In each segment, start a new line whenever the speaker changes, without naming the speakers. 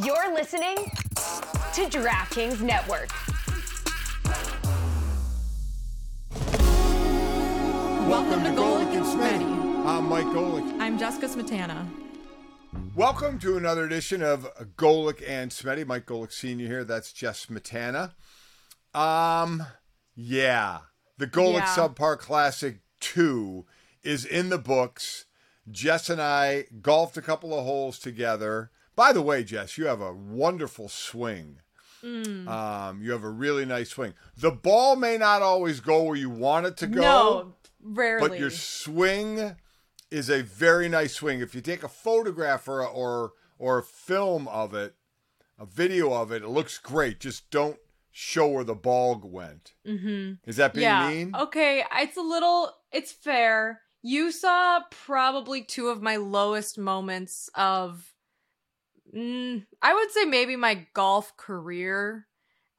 You're listening to DraftKings Network.
Welcome to Golic and Smetty. I'm Mike Golic.
I'm Jessica Smetana.
Welcome to another edition of Golic and Smetty. Mike Golic Sr. here. That's Jess Smetana. Um, yeah. The Golic
Yeah.
Subpar Classic 2 is in the books. Jess and I golfed a couple of holes together. By the way, Jess, you have a wonderful swing.
Mm.
Um, you have a really nice swing. The ball may not always go where you want it to go.
No, rarely.
But your swing is a very nice swing. If you take a photograph or or or a film of it, a video of it, it looks great. Just don't show where the ball went.
mm-hmm.
Is that being
yeah.
mean?
Okay, it's a little. It's fair. You saw probably two of my lowest moments of. Mm, I would say maybe my golf career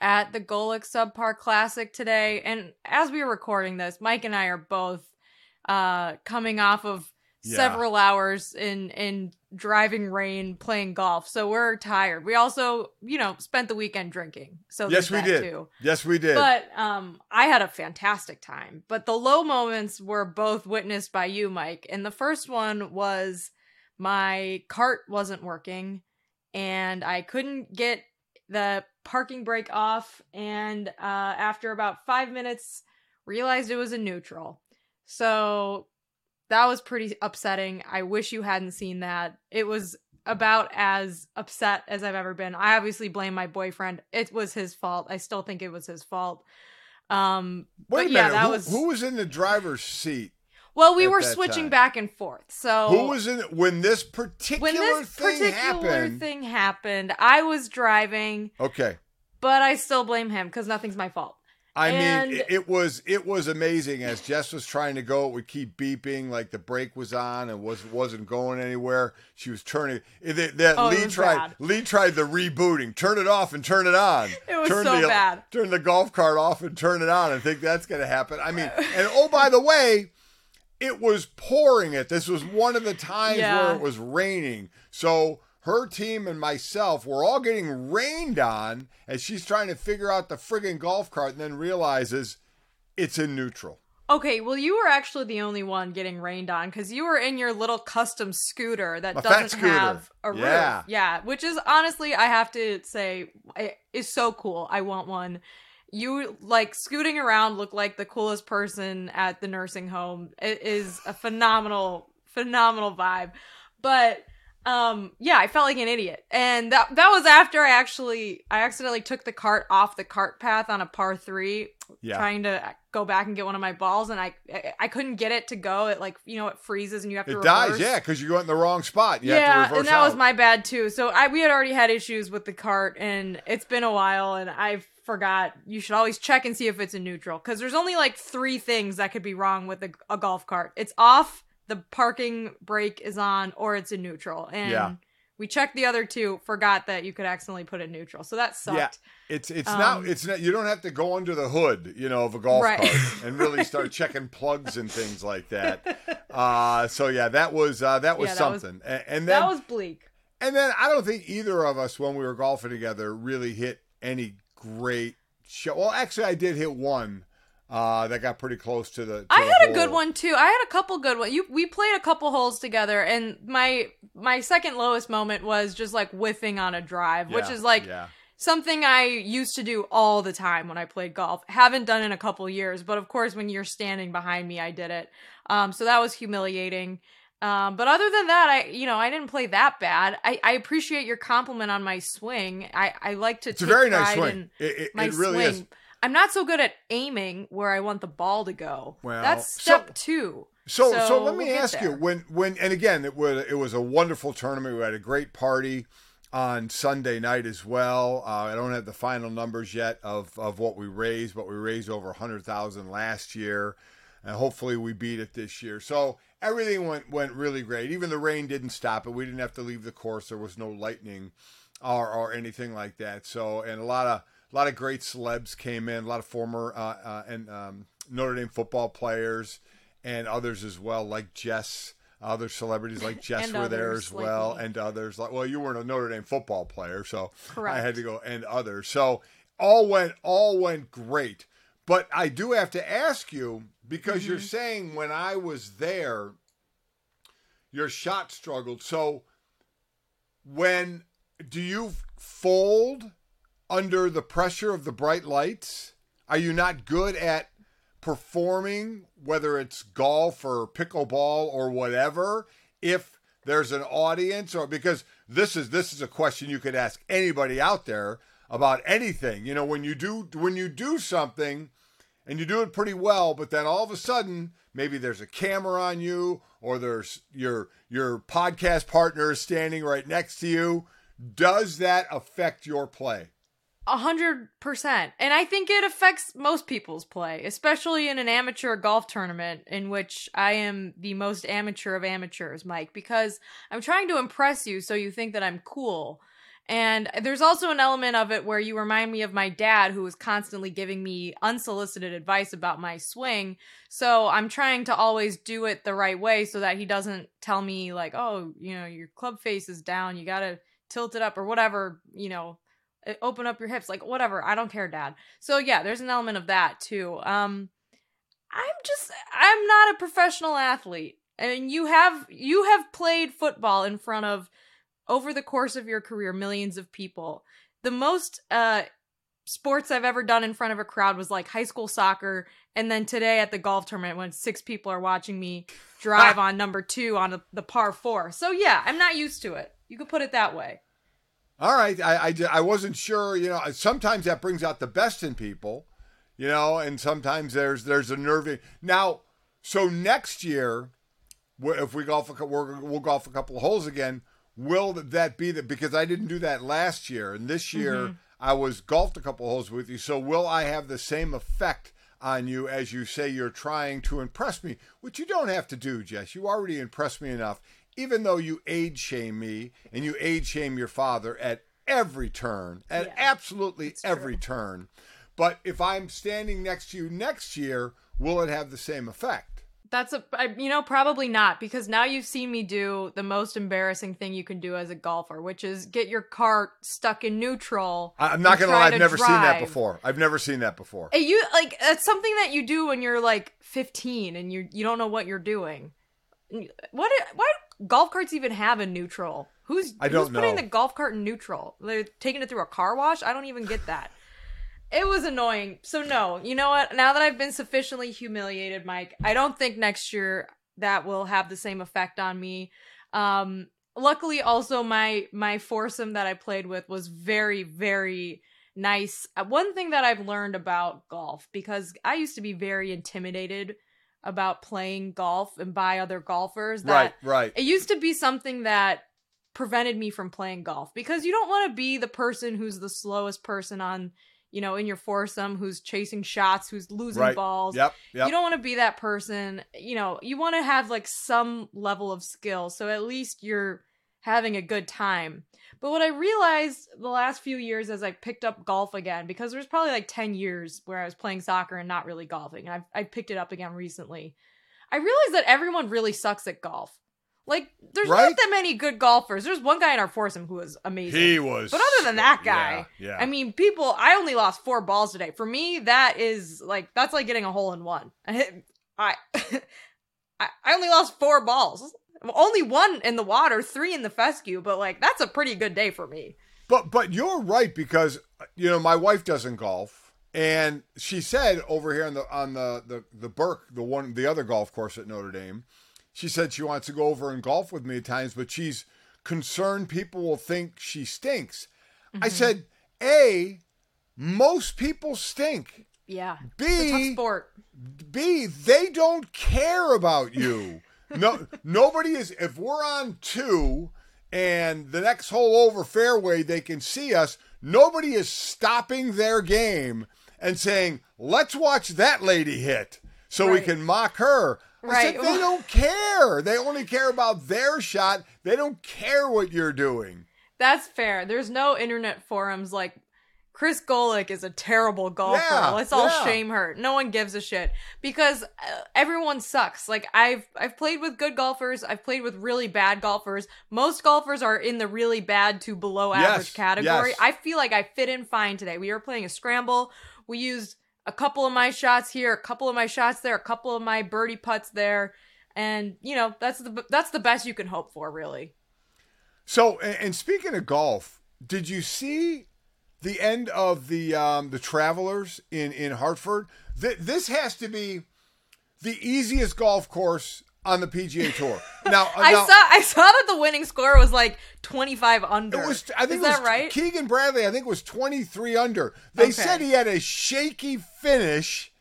at the Golic Subpar Classic today. And as we are recording this, Mike and I are both uh coming off of
Yeah.
several hours in in driving rain playing golf. So we're tired. We also, you know, spent the weekend drinking. So
yes, we did.
too.
Yes, we did.
But um I had a fantastic time. But the low moments were both witnessed by you, Mike. And the first one was my cart wasn't working and I couldn't get the parking brake off and uh after about 5 minutes realized it was in neutral. So that was pretty upsetting. I wish you hadn't seen that. It was about as upset as I've ever been. I obviously blame my boyfriend. It was his fault. I still think it was his fault. Um
Wait a
yeah,
minute.
that
who,
was
who was in the driver's seat?
Well, we were
that
switching
time?
back and forth. So
Who was in when this particular
when this
thing
particular
happened?
thing happened, I was driving,
okay.
but I still blame him cuz nothing's my fault.
I
And-
mean, it, was it was amazing as Jess was trying to go. It would keep beeping like the brake was on and was wasn't going anywhere. She was turning. Eh, it, it- that
Oh,
Lee tried.
bad.
Lee tried the rebooting. Turn it off and turn it on.
It was
turn
so
the,
bad.
Turn the golf cart off and turn it on. I think that's going to happen. I mean, and oh by the way, it was pouring. It. This was one of the times
Yeah.
where it was raining. So. Her team and myself were all getting rained on as she's trying to figure out the friggin' golf cart and then realizes it's in neutral.
Okay, well you were actually the only one getting rained on cuz you were in your little custom scooter that
My
doesn't
scooter.
have a roof. Yeah, yeah, which is honestly I have to say is so cool. I want one. You like scooting around look like the coolest person at the nursing home. It is a phenomenal phenomenal vibe. But um yeah, I felt like an idiot. And that that was after I actually I accidentally took the cart off the cart path on a par 3
Yeah.
trying to go back and get one of my balls and I I, I couldn't get it to go. It like, you know, it freezes and you have to
It
reverse.
dies, yeah, because you went in the wrong spot. You have
yeah,
to reverse
and that was my bad too. So I we had already had issues with the cart, and it's been a while, and I forgot. You should always check and see if it's in neutral, because there's only like three things that could be wrong with a, a golf cart. It's off, the parking brake is on, or it's in neutral. And
Yeah.
we checked the other two, forgot that you could accidentally put it in neutral. So that sucked.
Yeah, it's it's
Um,
not it's not you don't have to go under the hood, you know, of a golf
Right.
cart and really start checking plugs and things like that. Uh, so yeah, that was uh, that was
Yeah, that was-
something. And, then
that was bleak.
and then I don't think either of us when we were golfing together really hit any great show. Well, actually, I did hit one uh, that got pretty close to the. to
I had a good one too. I had a couple good ones. You we played a couple holes together, and my my second lowest moment was just like whiffing on a drive, which is like
yeah.
something I used to do all the time when I played golf. Haven't done in a couple years, but of course, when you're standing behind me, I did it. Um, so that was humiliating. Um, but other than that, I you know I didn't play that bad. I, I appreciate your compliment on my swing. I, I like to.
It's a very nice swing.
in
It, it,
my
it really
swing.
is.
I'm not so good at aiming where I want the ball to go.
Well,
That's
so-
step two.
So, so,
So
let me
we'll
ask you when when and again it was it was a wonderful tournament. We had a great party on Sunday night as well. Uh, I don't have the final numbers yet of of what we raised, but we raised over hundred thousand last year, and hopefully we beat it this year. So everything went went really great. Even the rain didn't stop it. We didn't have to leave the course. There was no lightning or or anything like that. So and a lot of a lot of great celebs came in. A lot of former uh, uh, and um, Notre Dame football players and others as well, like Jess. Other celebrities like Jess were there as
like
well,
me.
and others like well, you weren't a Notre Dame football player, so I had to go and others. So all went all went great. But I do have to ask you because you're
Mm-hmm.
saying when I was there, your shot struggled. So when do you fold under the pressure of the bright lights? Are you not good at performing, whether it's golf or pickleball or whatever, if there's an audience or because this is this is a question you could ask anybody out there about anything. You know, when you do when you do something and you do it pretty well, but then all of a sudden maybe there's a camera on you or there's your your podcast partner is standing right next to you. Does that affect your play?
A hundred percent. And I think it affects most people's play, especially in an amateur golf tournament in which I am the most amateur of amateurs, Mike, because I'm trying to impress you so you think that I'm cool. And there's also an element of it where you remind me of my dad who was constantly giving me unsolicited advice about my swing. So I'm trying to always do it the right way so that he doesn't tell me like, "Oh, you know, your club face is down, you got to tilt it up or whatever, you know, uh, open up your hips like whatever. I don't care dad. So yeah there's an element of that too. Um i'm just i'm not a professional athlete. And you have you have played football in front of over the course of your career millions of people the most uh sports i've ever done in front of a crowd was like high school soccer and then today at the golf tournament when six people are watching me drive on number two on a, the par four so yeah i'm not used to it you could put it that way
All right, I, I, I wasn't sure. You know, sometimes that brings out the best in people, you know, and sometimes there's there's a nervy. Now, so next year, if we golf, a, we'll golf a couple of holes again. Will that be the because I didn't do that last year, and this mm-hmm. year I was golfed a couple holes with you. So will I have the same effect on you as you say you're trying to impress me, which you don't have to do, Jess. You already impressed me enough even though you age shame me and you age shame your father at every turn, at
Yeah,
absolutely every turn. But if I'm standing next to you next year, will it have the same effect?
That's a, I- you know, probably not because now you've seen me do the most embarrassing thing you can do as a golfer, which is get your cart stuck in neutral.
I- I'm not going to lie, I've never seen that before. I've never seen that before.
Hey, you like it's something that you do when you're like 15 and you you don't know what you're doing. What? Why do golf carts even have a neutral? Who's
I don't
who's putting the golf cart in neutral? They're taking it through a car wash. I don't even get that. It was annoying. So no, you know what? Now that I've been sufficiently humiliated, Mike, I don't think next year that will have the same effect on me. Um luckily also my my foursome that I played with was very very nice. Uh, One thing that I've learned about golf because I used to be very intimidated about playing golf and by other golfers that
Right, right.
it used to be something that prevented me from playing golf because you don't want to be the person who's the slowest person on you know in your foursome who's chasing shots who's losing
Right.
balls
Yep, yep.
you don't want to be that person you know you want to have like some level of skill so at least you're having a good time but what i realized the last few years as i picked up golf again because there's probably like 10 years where i was playing soccer and not really golfing and i've, I picked it up again recently i realized that everyone really sucks at golf like there's
Right?
not that many good golfers there's one guy in our foursome who was amazing
He was.
but other than that guy,
Yeah, yeah.
I mean, people. I only lost four balls today. For me, that is like that's like getting a hole in one. I I, I, I only lost four balls. Only one in the water, three in the fescue. But like that's a pretty good day for me.
But but you're right because you know my wife doesn't golf, and she said over here on the on the the the Burke, the one the other golf course at Notre Dame, she said she wants to go over and golf with me at times, but she's concerned people will think she stinks. I said, a most people stink.
Yeah.
B,
sport.
B, they don't care about you. No, nobody is. If we're on two and the next hole over fairway, they can see us. Nobody is stopping their game and saying, "Let's watch that lady hit," so we can mock her.
Right.
said they don't care. They only care about their shot. They don't care what you're doing.
That's fair. There's no internet forums like Chris Golic is a terrible golfer.
Yeah,
Let's all
yeah.
shame her. No one gives a shit because uh, everyone sucks. Like I've I've played with good golfers. I've played with really bad golfers. Most golfers are in the really bad to below
Yes,
average category.
yes.
I feel like I fit in fine today. We were playing a scramble. We used a couple of my shots here, a couple of my shots there, a couple of my birdie putts there, and you know that's the that's the best you can hope for, really.
So, and, speaking of golf, did you see the end of the um, the Travelers in in Hartford? Th- this has to be the easiest golf course on the PGA Tour. Now,
I
now,
saw I saw that the winning score was like 25 under.
It was. I think
Is
it
that
was
right?
Keegan Bradley. I think was twenty three under. They
Okay.
said he had a shaky finish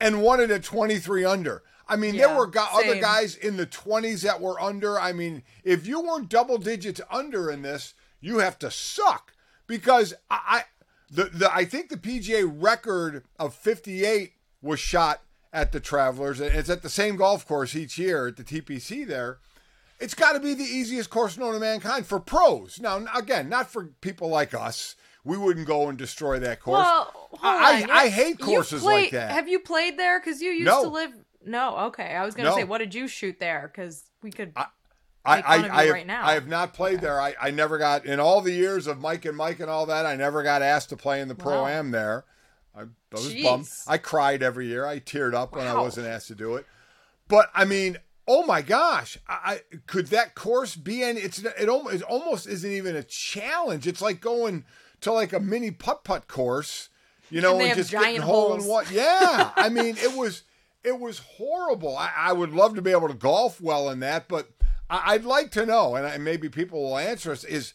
and won it at twenty three under. I mean, there were go- other guys in the twenties that were under. I mean, if you weren't double digits under in this, you have to suck because I, I the, the I think the PGA record of fifty eight was shot at the Travelers, and it's at the same golf course each year at the TPC there it's got to be the easiest course known to mankind for pros. Now, again, not for people like us. We wouldn't go and destroy that course.
Well,
I. I, I hate courses
played-
like that.
Have you played there? Because you used
No.
to live. No, okay. I was gonna
No.
say, what did you shoot there? Because we could.
I, I,
you
I, have,
right now.
I have not played there. I, I never got in all the years of Mike and Mike and all that. I never got asked to play in the pro am there. I, I was bummed. I cried every year. I teared up when I wasn't asked to do it. But I mean, oh my gosh, I, I could that course be any? It's it almost it almost isn't even a challenge. It's like going to like a mini putt putt course, you know,
And
and, just getting hole in one. Yeah, I mean, it was it was horrible. I, I would love to be able to golf well in that, but I, I'd like to know, and I, maybe people will answer us: is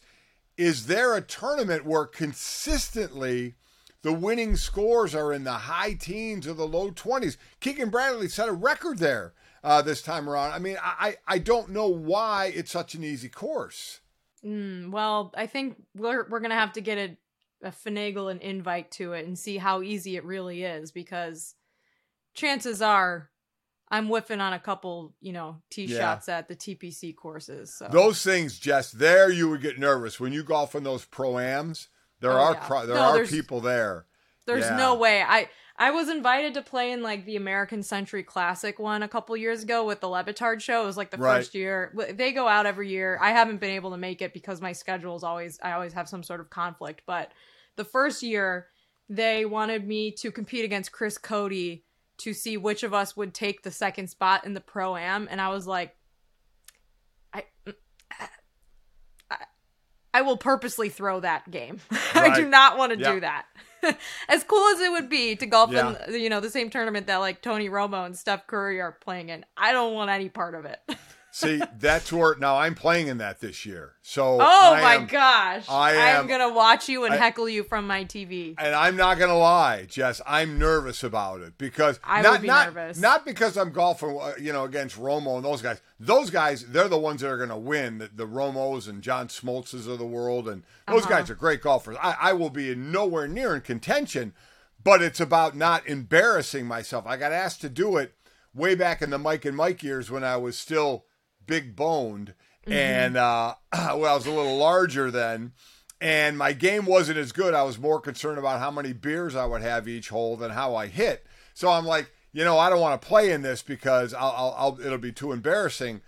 is there a tournament where consistently the winning scores are in the high teens or the low twenties? Keegan Bradley set a record there uh, this time around. I mean, I I don't know why it's such an easy course.
Mm, well, I think we're we're gonna have to get a, a finagle an invite to it and see how easy it really is because chances are I'm whiffing on a couple, you know, tee
Yeah.
shots at the TPC courses. So
Those things, Jess, there you would get nervous when you golf in those proams. There
Oh,
are
yeah.
cro- there
No,
are people there.
There's
Yeah.
no way. I I was invited to play in like the American Century Classic one a couple years ago with the Le Batard show. It was like the
Right.
first year. They go out every year. I haven't been able to make it because my schedule is always I always have some sort of conflict. But the first year, they wanted me to compete against Chris Cote to see which of us would take the second spot in the pro am, and I was like, I. I- I will purposely throw that game. I do not want to
Yeah.
do that. as cool as it would be to golf
Yeah.
in you know the same tournament that like Tony Romo and Steph Curry are playing in, I don't want any part of it.
See, that tour now I'm playing in that this year. So
oh
I
my
am-
gosh!
I
am
am-
gonna watch you and
I-
heckle you from my TV.
And I'm not gonna lie, Jess. I'm nervous about it because
I
not
would be
not
nervous.
not because I'm golfing, uh, you know, against Romo and those guys. Those guys, they're the ones that are gonna win. The, the Romos and John Smoltzes of the world, and those
Uh-huh.
guys are great golfers. I, I will be in nowhere near in contention, but it's about not embarrassing myself. I got asked to do it way back in the Mike and Mike years when I was still big boned and uh, well, I was a little larger then. And my game wasn't as good. I was more concerned about how many beers I would have each hole than how I hit. So I'm like, you know, I don't want to play in this because I'll, I'll, I'll it'll be too embarrassing.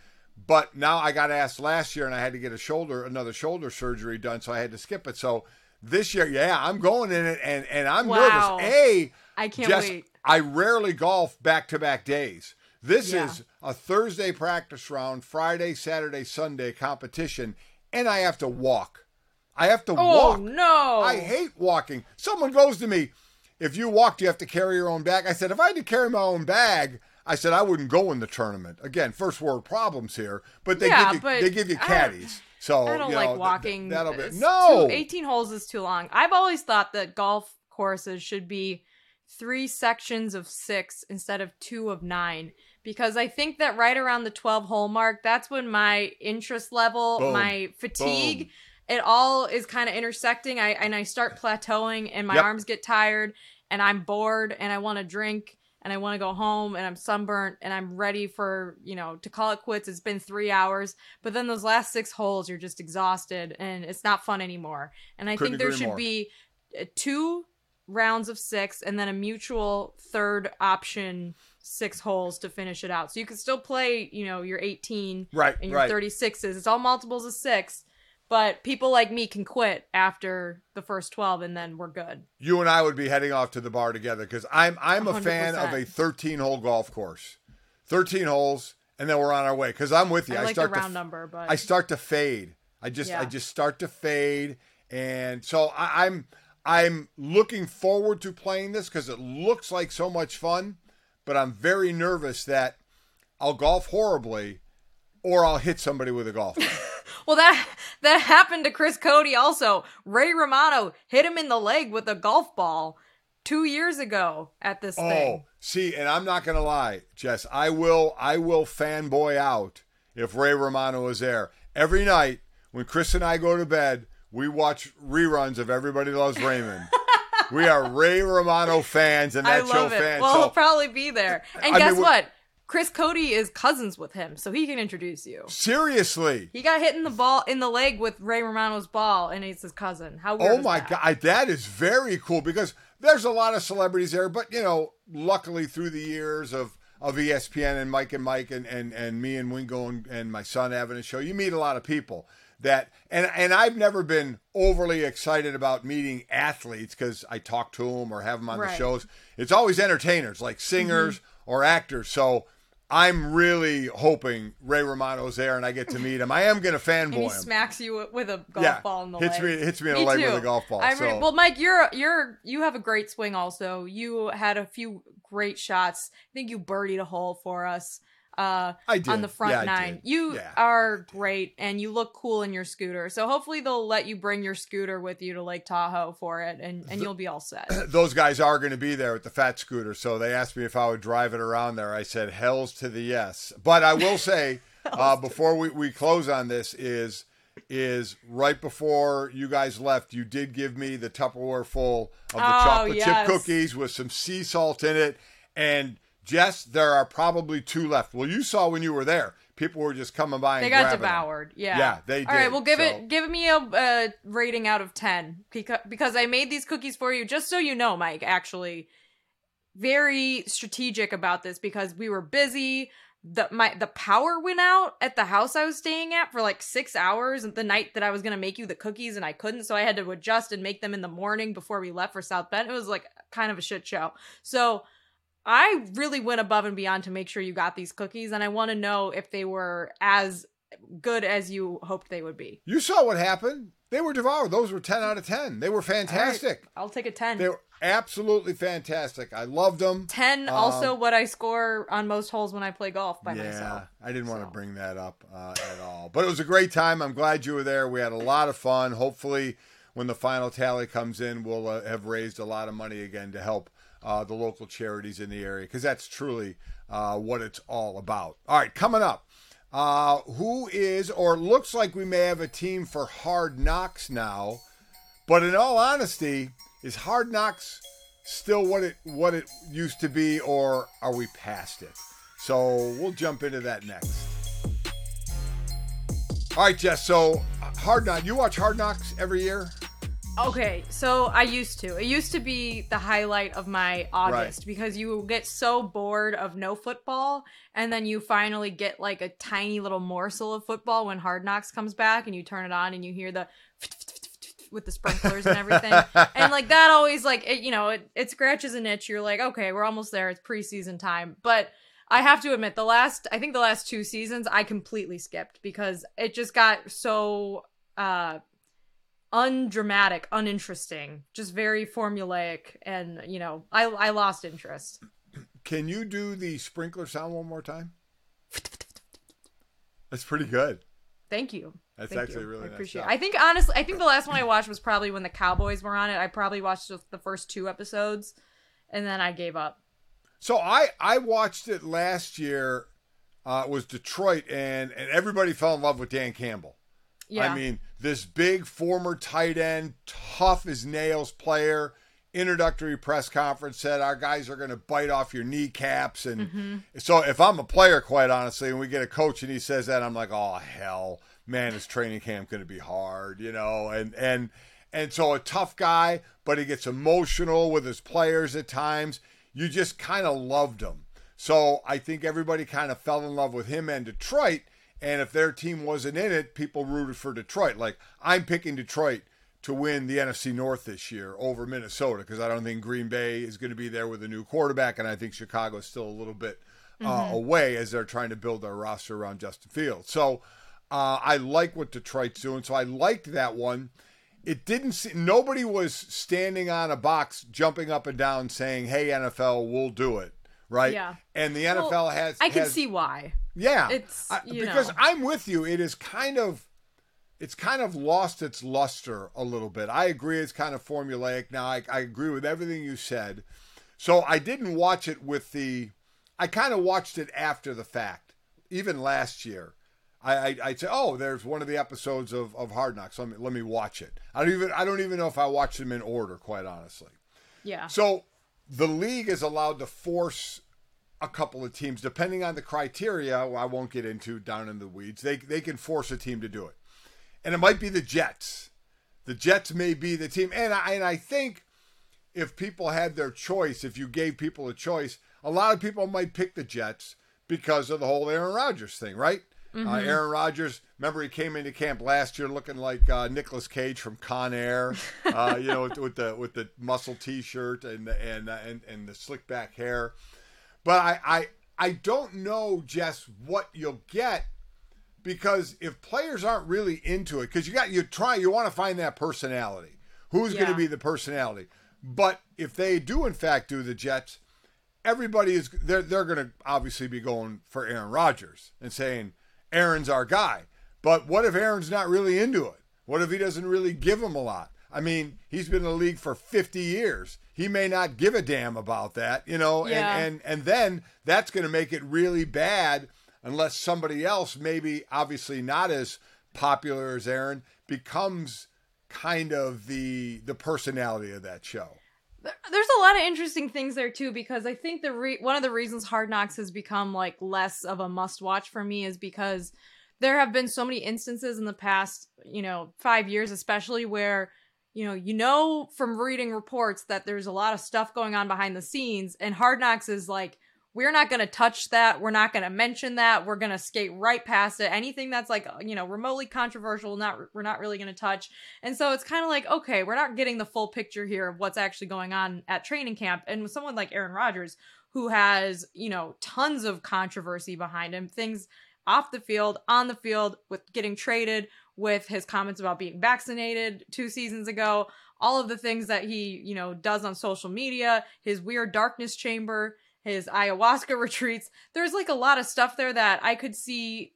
But now I got asked last year, and I had to get a shoulder, another shoulder surgery done, so I had to skip it. So this year, yeah, I'm going in it, and and I'm
Wow.
nervous. A,
I can't
Jess,
wait.
I rarely golf back to back days. This
Yeah.
is a Thursday practice round, Friday, Saturday, Sunday competition, and I have to walk. I have to
Oh
walk.
Oh no!
I hate walking. Someone goes to me, if you walk, do you have to carry your own bag? I said, if I had to carry my own bag, I said I wouldn't go in the tournament. Again, first world problems here, but they
Yeah,
give you
but
they give you caddies. So
I don't
you
like
know, th-
walking.
th- that'll be no.
too- 18 holes is too long. I've always thought that golf courses should be three sections of six instead of two of nine because I think that right around the 12 hole mark, that's when my interest level,
Boom.
my fatigue,
Boom.
it all is kind of intersecting. I and I start plateauing and my
Yep.
arms get tired and I'm bored and I want to drink and I want to go home and I'm sunburnt and I'm ready for, you know, to call it quits. It's been 3 hours, but then those last 6 holes you're just exhausted and it's not fun anymore. And I
Couldn't
think there should
more.
be uh, two rounds of 6 and then a mutual third option 6 holes to finish it out. So you can still play, you know, your 18
Right,
and your
right.
36s. It's all multiples of 6. But people like me can quit after the first 12 and then we're good.
You and I would be heading off to the bar together because I'm I'm a fan of a 13 hole golf course, 13 holes, and then we're on our way. Because I'm with you.
I
I,
like the
start
round
to,
number, but
I start to fade. I just I just start to fade, and so I, I'm I'm looking forward to playing this because it looks like so much fun, but I'm very nervous that I'll golf horribly, or I'll hit somebody with a golf ball.
Well, that that happened to Chris Cote also. Ray Romano hit him in the leg with a golf ball two years ago at this thing.
Oh,
thing.
see, and I'm not gonna lie, Jess. I will, I will fanboy out if Ray Romano is there every night when Chris and I go to bed. We watch reruns of Everybody Loves Raymond. we are Ray Romano fans and
I
that show
love it.
fans.
Well,
so
he'll probably be there. And
I
guess
mean,
what? Chris Cote is cousins with him, so he can introduce you.
seriously,
He got hit in the ball in the leg with Ray Romano's ball, and he's his cousin. How weird
oh my
that?
god, that is very cool because there's a lot of celebrities there, but you know, luckily through the years of of ESPN and Mike and Mike and and, and me and Wingo and, and my son having a show, you meet a lot of people that and and I've never been overly excited about meeting athletes because I talk to them or have them on the shows. It's always entertainers like singers mm-hmm. or actors. So. I'm really hoping Ray Romano's there and I get to meet him. I am going to fanboy
he
him.
smacks you with a golf
Yeah,
ball in the
hits
leg.
me- hits me in the leg with a golf ball,
I
so-
well, Mike, you're you're you have a great swing. Also, you had a few great shots. I think you birdied a hole for us. Uh,
I did.
on the front
Yeah,
nine. You
Yeah.
are great, and you look cool in your scooter. So hopefully they'll let you bring your scooter with you to Lake Tahoe for it, and and you'll be all set.
those guys are going to be there with the fat scooter. So they asked me if I would drive it around there. I said, hell's to the yes. But I will say, uh, before we, we close on this, is is right before you guys left, you did give me the Tupperware full of the
Oh,
chocolate
yes.
chip cookies with some sea salt in it. And Jess, there are probably two left. Well, you saw when you were there, people were just coming by and
They got
grabbing them.
devoured. Yeah.
Yeah, they
All right,
did,
well, give
so-
it give me a, a rating out of ten because because I made these cookies for you. Just so you know, Mike, actually, very strategic about this because we were busy. The my the power went out at the house I was staying at for like six hours the night that I was gonna make you the cookies and I couldn't, so I had to adjust and make them in the morning before we left for South Bend. It was like kind of a shit show. So I really went above and beyond to make sure you got these cookies, and I want to know if they were as good as you hoped they would be.
You saw what happened. They were devoured. Those were 10 out of 10. They were fantastic.
I'll take a 10.
They were absolutely fantastic. I loved them.
10
Um,
also what I score on most holes when I play golf by
yeah,
myself.
I didn't want to bring that up uh, at all. But it was a great time. I'm glad you were there. We had a lot of fun. Hopefully, when the final tally comes in, we'll uh, have raised a lot of money again to help uh, the local charities in the area because that's truly uh, what it's all about. All right, coming up. Uh, who is or looks like we may have a team for hard knocks now but in all honesty is hard knocks still what it what it used to be or are we past it so we'll jump into that next all right jess so hard knock you watch hard knocks every year
Okay, so I used to. It used to be the highlight of my August because you get so bored of no football, and then you finally get like a tiny little morsel of football when Hard Knocks comes back, and you turn it on and you hear the with the sprinklers and everything, and like that always like it, you know it, it scratches an itch. You're like, okay, we're almost there. It's preseason time, but. I have to admit, the last, I think the last two seasons, I completely skipped because it just got so uh undramatic, uninteresting, just very formulaic, and you know, I I lost interest.
can you do the sprinkler sound one more time that's pretty good
Thank you.
That's
Thank
actually
you.
really
I appreciate. it. I think honestly, I think the last one I watched was probably when the Cowboys were on it. I probably watched the first two episodes, and then I gave up.
So I I watched it last year. Uh, it was Detroit, and and everybody fell in love with Dan Campbell.
Yeah.
I mean, this big former tight end, tough as nails player. Introductory press conference said our guys are going to bite off your kneecaps, and
Mm-hmm.
so if I'm a player, quite honestly, and we get a coach and he says that, I'm like, oh hell, man, is training camp going to be hard, you know? And and and so a tough guy, but he gets emotional with his players at times. You just kind of loved him. So I think everybody kind of fell in love with him and Detroit. And if their team wasn't in it, people rooted for Detroit. Like I'm picking Detroit to win the NFC North this year over Minnesota because I don't think Green Bay is going to be there with a new quarterback, and I think Chicago is still a little bit uh, away as they're trying to build their roster around Justin Fields. So uh, I like what Detroit's doing. So I liked that one. It didn't see nobody was standing on a box, jumping up and down, saying, "Hey NFL, we'll do it." Right?
Yeah.
And the NFL
Well,
has.
I can
has-
see why.
Yeah,
It's,
I- because
know.
I'm with you. It is kind of, it's kind of lost its luster a little bit. I agree. It's kind of formulaic now. I, I agree with everything you said. So I didn't watch it with the. I kind of watched it after the fact. Even last year, I, I I'd say, oh, there's one of the episodes of, of Hard Knocks. Let me let me watch it. I don't even I don't even know if I watched them in order. Quite honestly.
Yeah.
So the league is allowed to force a couple of teams, depending on the criteria. I won't get into down in the weeds. They they can force a team to do it, and it might be the Jets. The Jets may be the team, and I, and I think if people had their choice, if you gave people a choice, a lot of people might pick the Jets because of the whole Aaron Rodgers thing, right? Uh, Aaron Rodgers, remember he came into camp last year looking like uh, Nicolas Cage from Con Air, uh, you know, with, with the with the muscle T-shirt and and uh, and and the slick back hair. But I I I don't know just what you'll get because if players aren't really into it, because you got you try you want to find that personality. Who's going to be the personality? But if they do in fact do the Jets, everybody is they're they're going to obviously be going for Aaron Rodgers and saying Aaron's our guy. But what if Aaron's not really into it? What if he doesn't really give him a lot? I mean, he's been in the league for 50 years. He may not give a damn about that, you know,
Yeah.
and, and and then that's going to make it really bad unless somebody else, maybe obviously not as popular as Aaron, becomes kind of the the personality of that show.
There's a lot of interesting things there too because I think the re- one of the reasons Hard Knocks has become like less of a must watch for me is because there have been so many instances in the past, you know, 5 years especially where you know, you know from reading reports that there's a lot of stuff going on behind the scenes and Hard Knocks is like we're not going to touch that. We're not going to mention that. We're going to skate right past it. Anything that's like, uh, you know, remotely controversial, not we're not really going to touch. And so it's kind of like, okay, we're not getting the full picture here of what's actually going on at training camp. And with someone like Aaron Rodgers, who has, you know, tons of controversy behind him, things off the field, on the field, with getting traded, with his comments about being vaccinated two seasons ago, all of the things that he, you know, does on social media, his weird darkness chamber, his ayahuasca retreats. There's like a lot of stuff there that I could see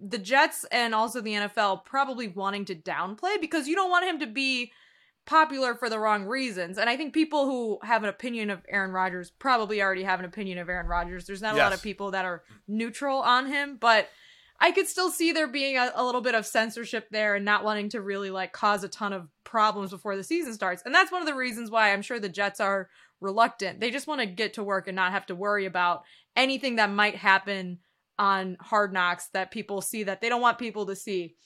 the Jets and also the NFL probably wanting to downplay because you don't want him to be popular for the wrong reasons. And I think people who have an opinion of Aaron Rodgers probably already have an opinion of Aaron Rodgers. There's not a lot of people that are neutral on him, but I could still see there being a, a little bit of censorship there and not wanting to really like cause a ton of problems before the season starts. And that's one of the reasons why I'm sure the Jets are reluctant. They just want to get to work and not have to worry about anything that might happen on Hard Knocks that people see that they don't want people to see.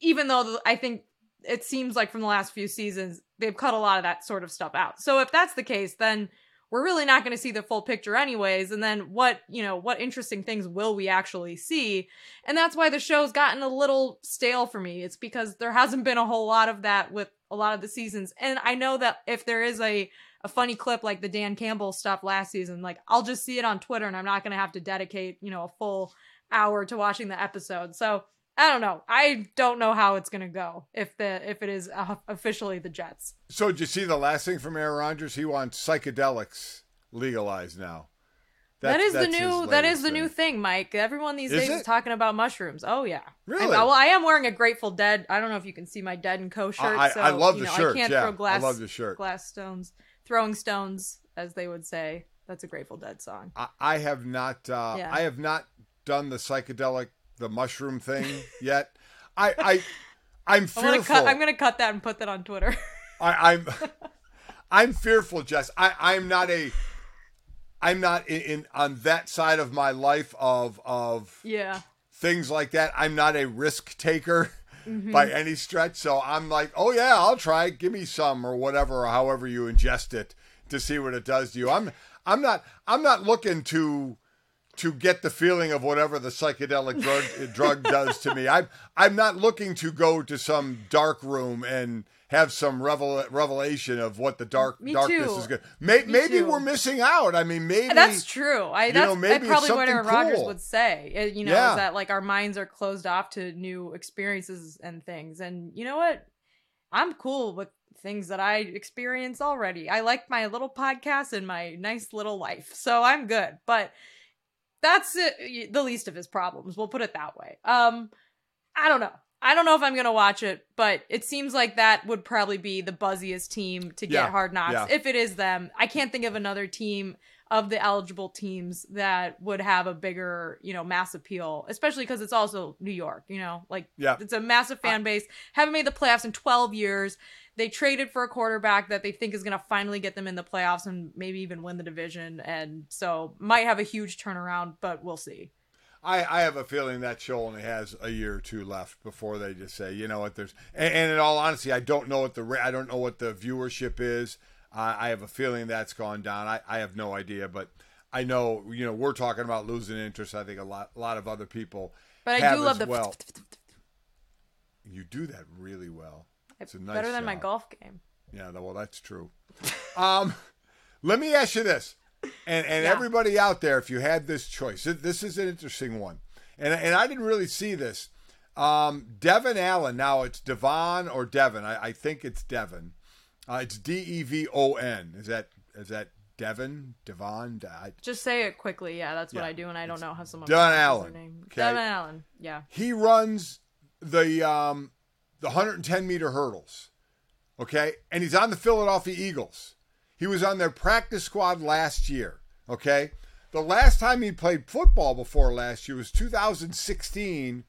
Even though the- I think it seems like from the last few seasons they've cut a lot of that sort of stuff out. So if that's the case, then we're really not going to see the full picture anyways and then what you know what interesting things will we actually see? And that's why the show's gotten a little stale for me. It's because there hasn't been a whole lot of that with a lot of the seasons. And i know that if there is a a funny clip like the dan campbell stuff last season like i'll just see it on twitter and i'm not going to have to dedicate you know a full hour to watching the episode. So i don't know i don't know how it's going to go if the if it is uh, officially the jets
So did you see the last thing from Aaron Rodgers? He wants psychedelics legalized now.
That
That's-
the new that is the new
thing.
thing, Mike. Everyone these
Is
days is talking about mushrooms. Oh yeah.
Really?
I, well, I am wearing a Grateful Dead. I don't know if you can see my Dead and Co shirt.
I-
so,
I love
you
the
know,
shirts,
I can't
yeah.
throw
I
glass.
love the shirt.
Glass stones, throwing stones as they would say. That's a Grateful Dead song.
I, I have not. Uh,
Yeah.
I have not done the psychedelic, the mushroom thing yet. I, I, I'm
I'm
fearful.
gonna cut. I'm gonna cut that and put that on Twitter.
I, I'm, I'm fearful, Jess. I, I'm not a. I'm not in, in on that side of my life of of
yeah.
things like that. I'm not a risk taker
Mm-hmm.
by any stretch. So I'm like, oh yeah, I'll try. it. Give me some or whatever, or however you ingest it to see what it does to you. I'm I'm not I'm not looking to to get the feeling of whatever the psychedelic drug drug does to me. I'm I'm not looking to go to some dark room and have some revel, revelation of what the dark
Me
darkness
too.
is good. May,
Me
maybe
too.
we're missing out. I mean, maybe
That's true. I
you
that's
know, maybe
probably what Aaron
something
Rodgers
cool.
would say. Eh, you know,
Yeah.
is that like our minds are closed off to new experiences and things. And you know what? I'm cool with things that I experience already. I like my little podcast and my nice little life, so I'm good. But that's the least of his problems. We'll put it that way. Um, I don't know. I don't know if I'm gonna watch it, but it seems like that would probably be the buzziest team to get
Yeah,
Hard Knocks
yeah.
if it is them. I can't think of another team of the eligible teams that would have a bigger, you know, mass appeal, especially because it's also New York. You know, like
Yeah.
it's a massive fan base. Haven't made the playoffs in 12 years. They traded for a quarterback that they think is going to finally get them in the playoffs and maybe even win the division, and so might have a huge turnaround, but we'll see.
I, I have a feeling that show only has a year or two left before they just say, you know what, there's, and, and in all honesty, I don't know what the I don't know what the viewership is. Uh, I have a feeling that's gone down. I, I have no idea, but I know you know we're talking about losing interest. I think a lot a lot of other people,
But I do love the
well. You do that really well. It's nice
better than my golf game.
Yeah, well, that's true. um, let me ask you this, and and
Yeah.
everybody out there, if you had this choice, this is an interesting one, and and I didn't really see this. Um, Devon Allen. Now it's Devon or Devon. I, I think it's Devon. Uh, it's D E V O N. Is that is that Devon? Devon? I,
Just say it quickly. Yeah, that's what
Yeah,
I do, and I don't know how someone
Devon Allen,
name.
okay?
Devon Allen. Yeah.
he runs the um the 110 meter hurdles. Okay? And he's on the Philadelphia Eagles. He was on their practice squad last year. Okay? The last time he played football before last year was 2016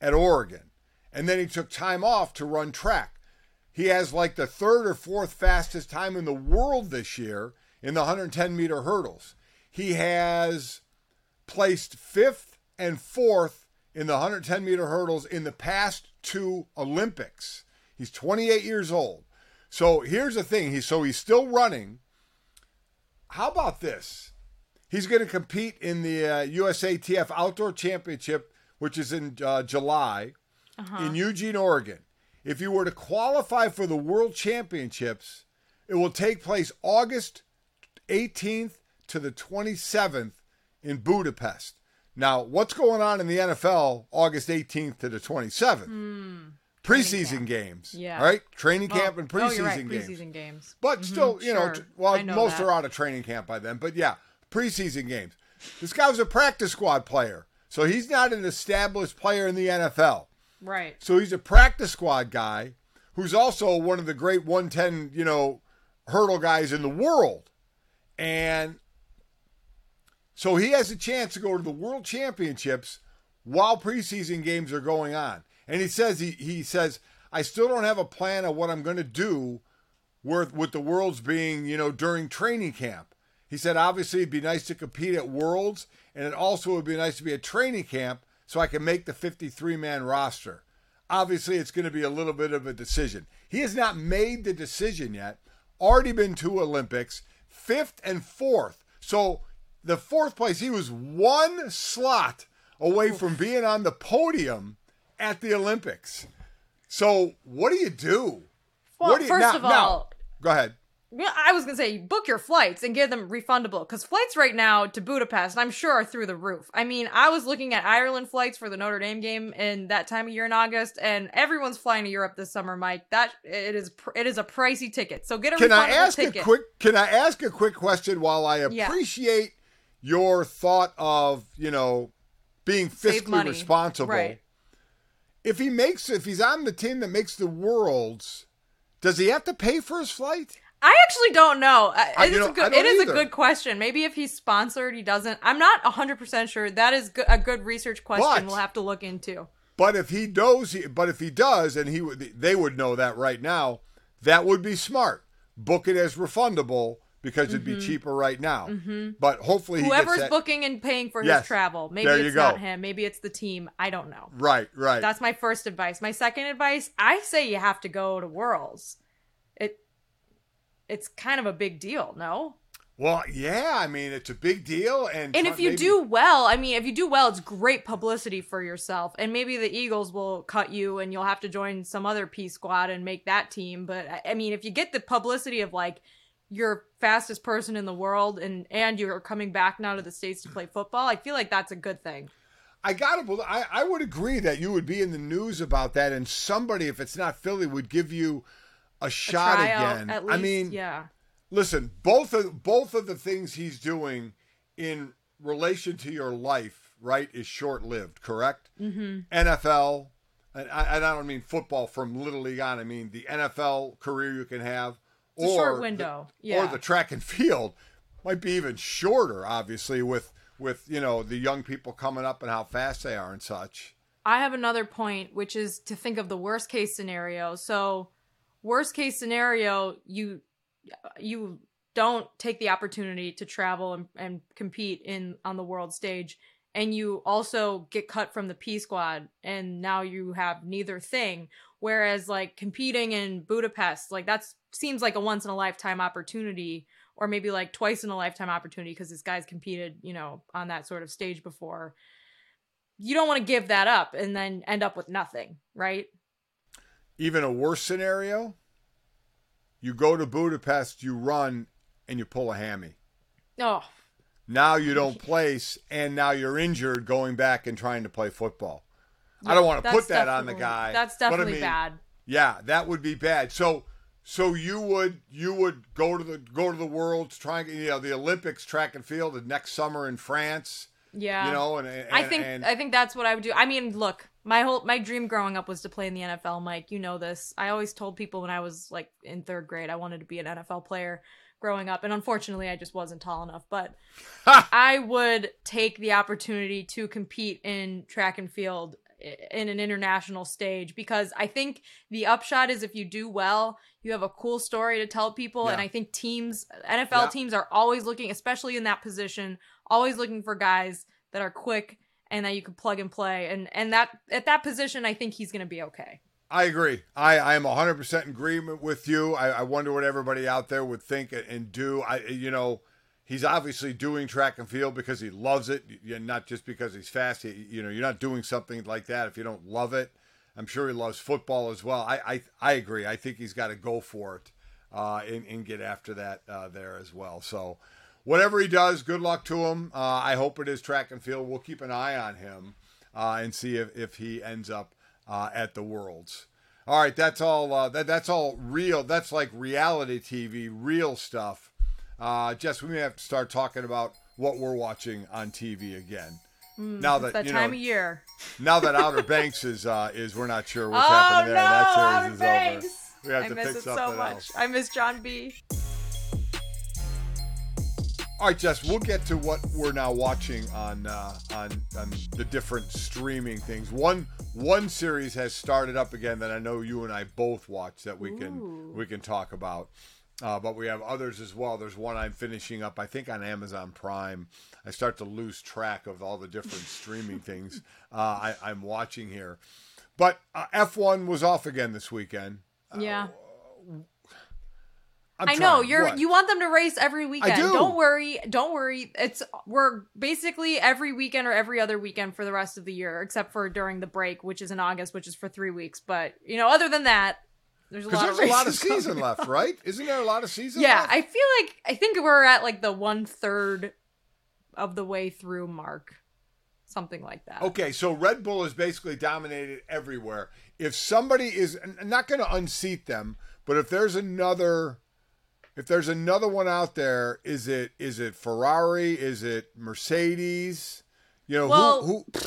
at Oregon. And then he took time off to run track. He has like the third or fourth fastest time in the world this year in the 110 meter hurdles. He has placed fifth and fourth in the 110 meter hurdles in the past two Olympics. He's 28 years old. So here's the thing. He's so he's still running. How about this? He's going to compete in the uh, USATF Outdoor Championship, which is in uh, July in Eugene, Oregon. If you were to qualify for the World Championships, it will take place August 18th to the 27th in Budapest. Now, what's going on in the NFL August 18th to the 27th? Hmm. Preseason games.
Yeah.
All right? Training
Oh,
camp and preseason
right.
games.
Preseason games.
But mm-hmm. still, you know,
sure.
t- well,
know
most
that.
are out of training camp by then. But yeah, preseason games. This guy was a practice squad player. So he's not an established player in the NFL.
Right.
So he's a practice squad guy who's also one of the great 110, you know, hurdle guys in the world. And so he has a chance to go to the world championships while preseason games are going on. And he says he, he says, I still don't have a plan of what I'm going to do with, with the worlds being, you know, during training camp. He said, obviously, it'd be nice to compete at Worlds, and it also would be nice to be at training camp so I can make the 53 man roster. Obviously, it's going to be a little bit of a decision. He has not made the decision yet. Already been to Olympics, fifth and fourth. So the fourth place, he was one slot away from being on the podium at the Olympics. So what do you do?
Well,
what do you,
first
now-
of
now-
all,
go ahead.
I was gonna say book your flights and get them refundable because flights right now to Budapest, I'm sure, are through the roof. I mean, I was looking at Ireland flights for the Notre Dame game in that time of year in August, and everyone's flying to Europe this summer. Mike, that it is it is a pricey ticket. So get a
Can
refundable
I ask
ticket.
a quick? Can I ask a quick question? While I appreciate your thought of you know being fiscally responsible,
Right.
if he makes if he's on the team that makes the worlds, does he have to pay for his flight?
I actually don't know. Uh,
I-
is
know,
a good. It is a good question. Maybe if he's sponsored, he doesn't. I'm not 100 percent sure. That is go- a good research question.
But-
we'll have to look into.
But if he does, he, but if he does, and he would, they would know that right now. That would be smart. Book it as refundable because it'd be cheaper right now. But hopefully, he
Mm-hmm. Whoever's booking and paying for
Yes.
his travel, maybe it's
go.
not him. Maybe it's the team. I don't know.
right, right.
That's my first advice. My second advice, I say you have to go to Worlds. It it's kind of a big deal, no?
well, yeah. I mean, it's a big deal, and
And if you
maybe-
do well, I mean, if you do well, it's great publicity for yourself. And maybe the Eagles will cut you and you'll have to join some other P squad and make that team. But I mean, if you get the publicity of like you're fastest person in the world and and you're coming back now to the states to play football, I feel like that's a good thing.
I gotta believe. I, I would agree that you would be in the news about that, and somebody, if it's not Philly, would give you a
A
shot
tryout,
again.
At least,
I mean,
yeah.
listen, both of both of the things he's doing in relation to your life, right, is short lived. Correct? Mm-hmm. NFL, and I, and I don't mean football from little league on. I mean the NFL career you can have,
It's
or
short
the-
window.
or the track and field might be even shorter. Obviously, with with you know the young people coming up and how fast they are and such.
I have another point, which is to think of the worst case scenario. So, worst case scenario, you you don't take the opportunity to travel and, and compete in on the world stage, and you also get cut from the P squad, and now you have neither thing. Whereas, like competing in Budapest, like that seems like a once in a lifetime opportunity, or maybe like twice in a lifetime opportunity because this guy's competed, you know, on that sort of stage before you don't want to give that up and then end up with nothing, right?
Even a worse scenario, you go to Budapest, you run, and you pull a hammy.
Oh,
Now you don't place, and now you're injured going back and trying to play football. I don't want to put that on the guy.
That's
but I
definitely
mean,
bad.
Yeah, that would be bad. So, so you would you would go to the go to the world trying and you know the Olympics track and field the next summer in France.
Yeah.
You know, and, and
I think
and,
I think that's what I would do. I mean, look, my whole my dream growing up was to play in the NFL, Mike. You know this. I always told people when I was like in 3rd grade I wanted to be an NFL player growing up, and unfortunately I just wasn't tall enough, but I would take the opportunity to compete in track and field in an international stage because I think the upshot is if you do well, you have a cool story to tell people. And I think teams, NFL
Yeah.
teams, are always looking, especially in that position, always looking for guys that are quick and that you can plug and play. And and that at that position, I think he's going to be okay.
I agree. I, I am 100% in agreement with you. I, I wonder what everybody out there would think and do. I, you know, he's obviously doing track and field because he loves it, not just because he's fast. He, you know, you're not doing something like that if you don't love it. I'm sure he loves football as well. I, I, I agree. I think he's got to go for it uh, and, and get after that uh, there as well. So, whatever he does, good luck to him. Uh, I hope it is track and field. We'll keep an eye on him uh, and see if, if he ends up uh, at the Worlds. All right, that's all. Uh, that that's all real. That's like reality TV, real stuff. Uh, Jess, we may have to start talking about what we're watching on TV again. now that,
that
you
time
know,
of year.
now that Outer Banks is uh, is we're not sure what's
oh
happening
no,
there. that series
Outer
is
Banks.
over. We have
I
to
miss
pick
it so much.
else.
I miss John B.
All right, Jess, we'll get to what we're now watching on uh, on on the different streaming things. One one series has started up again that I know you and I both watch that we can
Ooh.
we can talk about. Uh, but we have others as well. There's one I'm finishing up, I think, on Amazon Prime. I start to lose track of all the different streaming things uh, I, I'm watching here. But uh, F1 was off again this weekend.
Yeah.
I'm
I know
trying.
you're
What?
you want them to race every weekend.
do.
not worry, don't worry. It's we're basically every weekend or every other weekend for the rest of the year, except for during the break, which is in August, which is for three weeks. But you know, other than that, there's a lot
there's
of
a lot of season left, right? Isn't there a lot of season
Yeah,
left?
I feel like I think we're at like the one third of the way through mark, something like that.
Okay, so Red Bull is basically dominated everywhere. If somebody is I'm not going to unseat them, but if there's another if there's another one out there, is it is it Ferrari? Is it Mercedes? You know
Well,
who who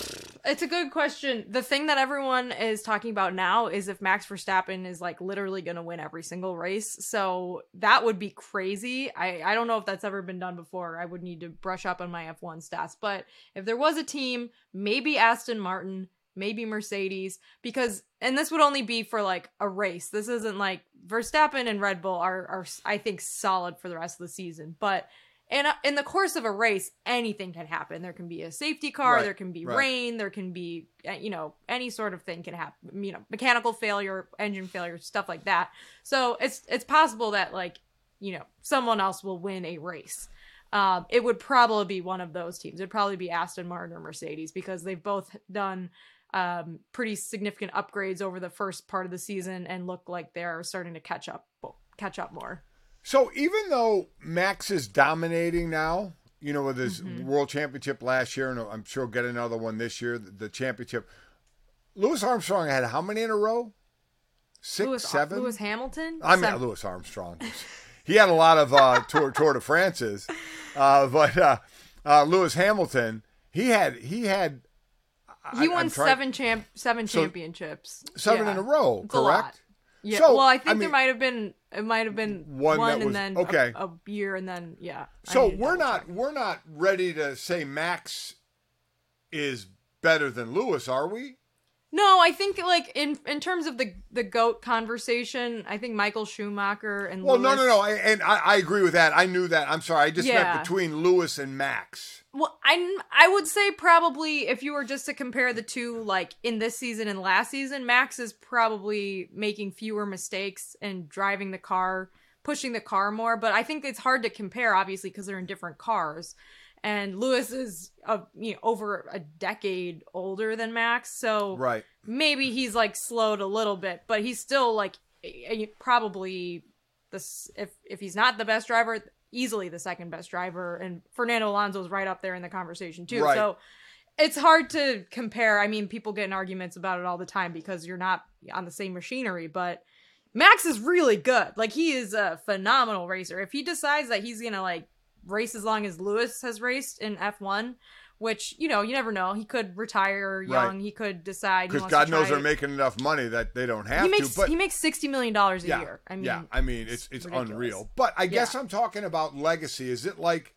It's a good question. The thing that everyone is talking about now is if Max Verstappen is like literally going to win every single race. So that would be crazy. I, I don't know if that's ever been done before. I would need to brush up on my F1 stats. But if there was a team, maybe Aston Martin, maybe Mercedes, because, and this would only be for like a race. This isn't like Verstappen and Red Bull are, are I think, solid for the rest of the season. But in a, in the course of a race, anything can happen. There can be a safety car,
Right,
there can be
right.
rain, there can be uh, you know any sort of thing can happen. You know, mechanical failure, engine failure, stuff like that. So it's it's possible that like you know someone else will win a race. Um, it would probably be one of those teams. It'd probably be Aston Martin or Mercedes because they've both done um, pretty significant upgrades over the first part of the season and look like they're starting to catch up catch up more.
So even though Max is dominating now, you know, with his
Mm-hmm.
world championship last year, and I'm sure he'll get another one this year, the, championship. Lewis Armstrong had how many in a row? Six,
Lewis,
seven.
Lewis Hamilton.
I mean. Lewis Armstrong. he had a lot of uh, Tour Tour de France's, uh, but uh, uh, Lewis Hamilton, he had he had
he
I'm
won
trying-
seven champ seven
So,
championships.
seven
Yeah.
in a row,
It's a
correct?
Yeah.
So,
well, I think
I
there might have been it might have been
One
one, and
was-
then
okay.
a, a year and then yeah.
So we're not
check.
we're not ready to say Max is better than Lewis, are we?
No, I think like in in terms of the the goat conversation, I think Michael Schumacher and
Well,
Lewis,
no, no, no, I- and I, I agree with that. I knew that. I'm sorry. I just
Yeah.
meant between Lewis and Max.
Well, I I would say probably if you were just to compare the two, like in this season and last season, Max is probably making fewer mistakes and driving the car, pushing the car more. But I think it's hard to compare, obviously, because they're in different cars. And Lewis is a, you know over a decade older than Max, so
Right.
maybe he's like slowed a little bit, but he's still like probably this if if he's not the best driver, easily the second best driver, and Fernando Alonso's right up there in the conversation too.
Right.
So it's hard to compare. I mean, people get in arguments about it all the time because you're not on the same machinery, but Max is really good. Like he is a phenomenal racer. If he decides that he's gonna like race as long as Lewis has raced in F1, which you know you never know. He could retire young.
Right.
He could decide.
Because God knows they're making enough money that they don't have
he makes
to. But
he makes sixty million dollars a
yeah,
year. I mean,
yeah, I mean it's it's
ridiculous.
unreal. But I guess
Yeah.
I'm talking about legacy. Is it like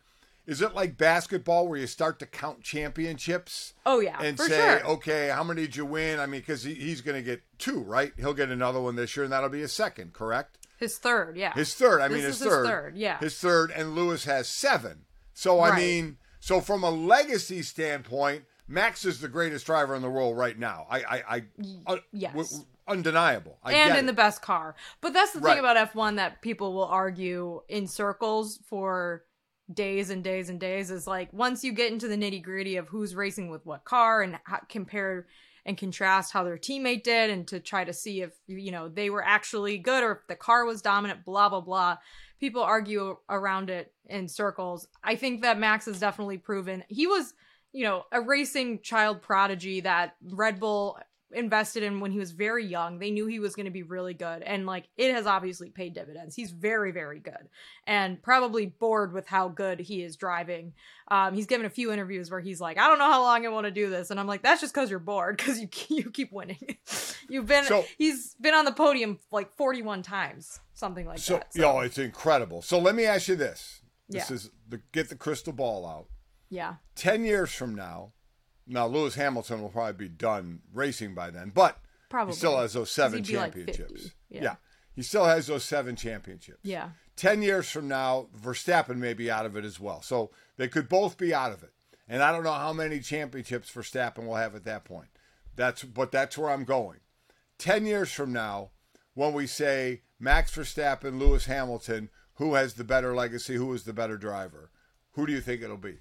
is it like basketball where you start to count championships
oh yeah,
and
for
say,
sure.
okay, how many did you win? I mean, because he, he's going to get two, right? He'll get another one this year, and that'll be a second, correct?
His third, yeah.
His third. I
This
mean, his
is his
third.
third, yeah.
His third, and Lewis has seven. So I
Right.
mean, so from a legacy standpoint, Max is the greatest driver in the world right now. I, I, I uh,
yes.
w- undeniable. I
and in
it.
the best car. But that's the
Right.
thing about F1 that people will argue in circles for days and days and days is like once you get into the nitty gritty of who's racing with what car and how, compare and contrast how their teammate did and to try to see if you know they were actually good or if the car was dominant blah blah blah. People argue around it in circles. I think that max has definitely proven he was you know a racing child prodigy that red bull invested in when he was very young. They knew he was going to be really good. And like it has obviously paid dividends. He's very, very good and probably bored with how good he is driving. Um, he's given a few interviews where he's like, I don't know how long I want to do this. And I'm like, that's just because you're bored because you, you keep winning. You've been,
So-
he's been on the podium like 41 times, something like
so,
that. So.
Yo, it's incredible. So let me ask you this. This
Yeah.
is the get the crystal ball out.
yeah.
10 years from now, now Lewis Hamilton will probably be done racing by then, but
Probably.
he still has those seven
he'd like
championships.
yeah.
He still has those seven championships.
Yeah.
10 years from now, Verstappen may be out of it as well. So they could both be out of it. And I don't know how many championships Verstappen will have at that point. That's but that's where I'm going. 10 years from now, when we say Max Verstappen, Lewis Hamilton, who has the better legacy, who is the better driver? Who do you think it'll be?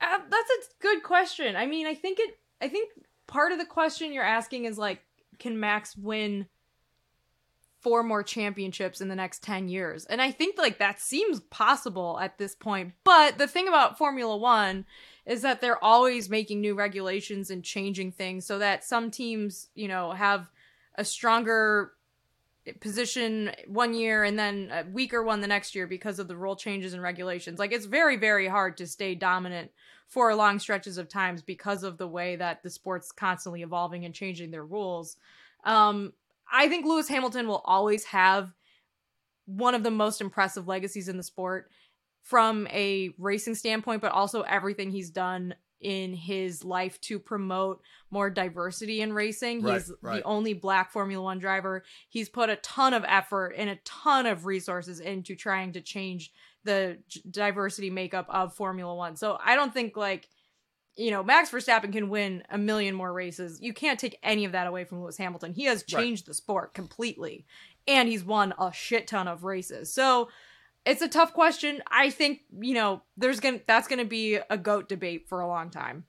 Uh, that's a good question. I mean, I think it. I think part of the question you're asking is like, can Max win four more championships in the next ten years? And I think like that seems possible at this point. But the thing about Formula One is that they're always making new regulations and changing things so that some teams, you know, have a stronger position one year and then a weaker one the next year because of the rule changes and regulations. Like it's very, very hard to stay dominant for long stretches of times because of the way that the sport's constantly evolving and changing their rules. Um, I think Lewis Hamilton will always have one of the most impressive legacies in the sport from a racing standpoint, but also everything he's done in his life to promote more diversity in racing.
Right,
He's
right.
the only black Formula One driver. He's put a ton of effort and a ton of resources into trying to change the j- diversity makeup of Formula One. So I don't think like you know Max Verstappen can win a million more races. You can't take any of that away from Lewis Hamilton. He has
Right.
changed the sport completely, and he's won a shit ton of races. So it's a tough question. I think you know there's gonna that's gonna be a goat debate for a long time.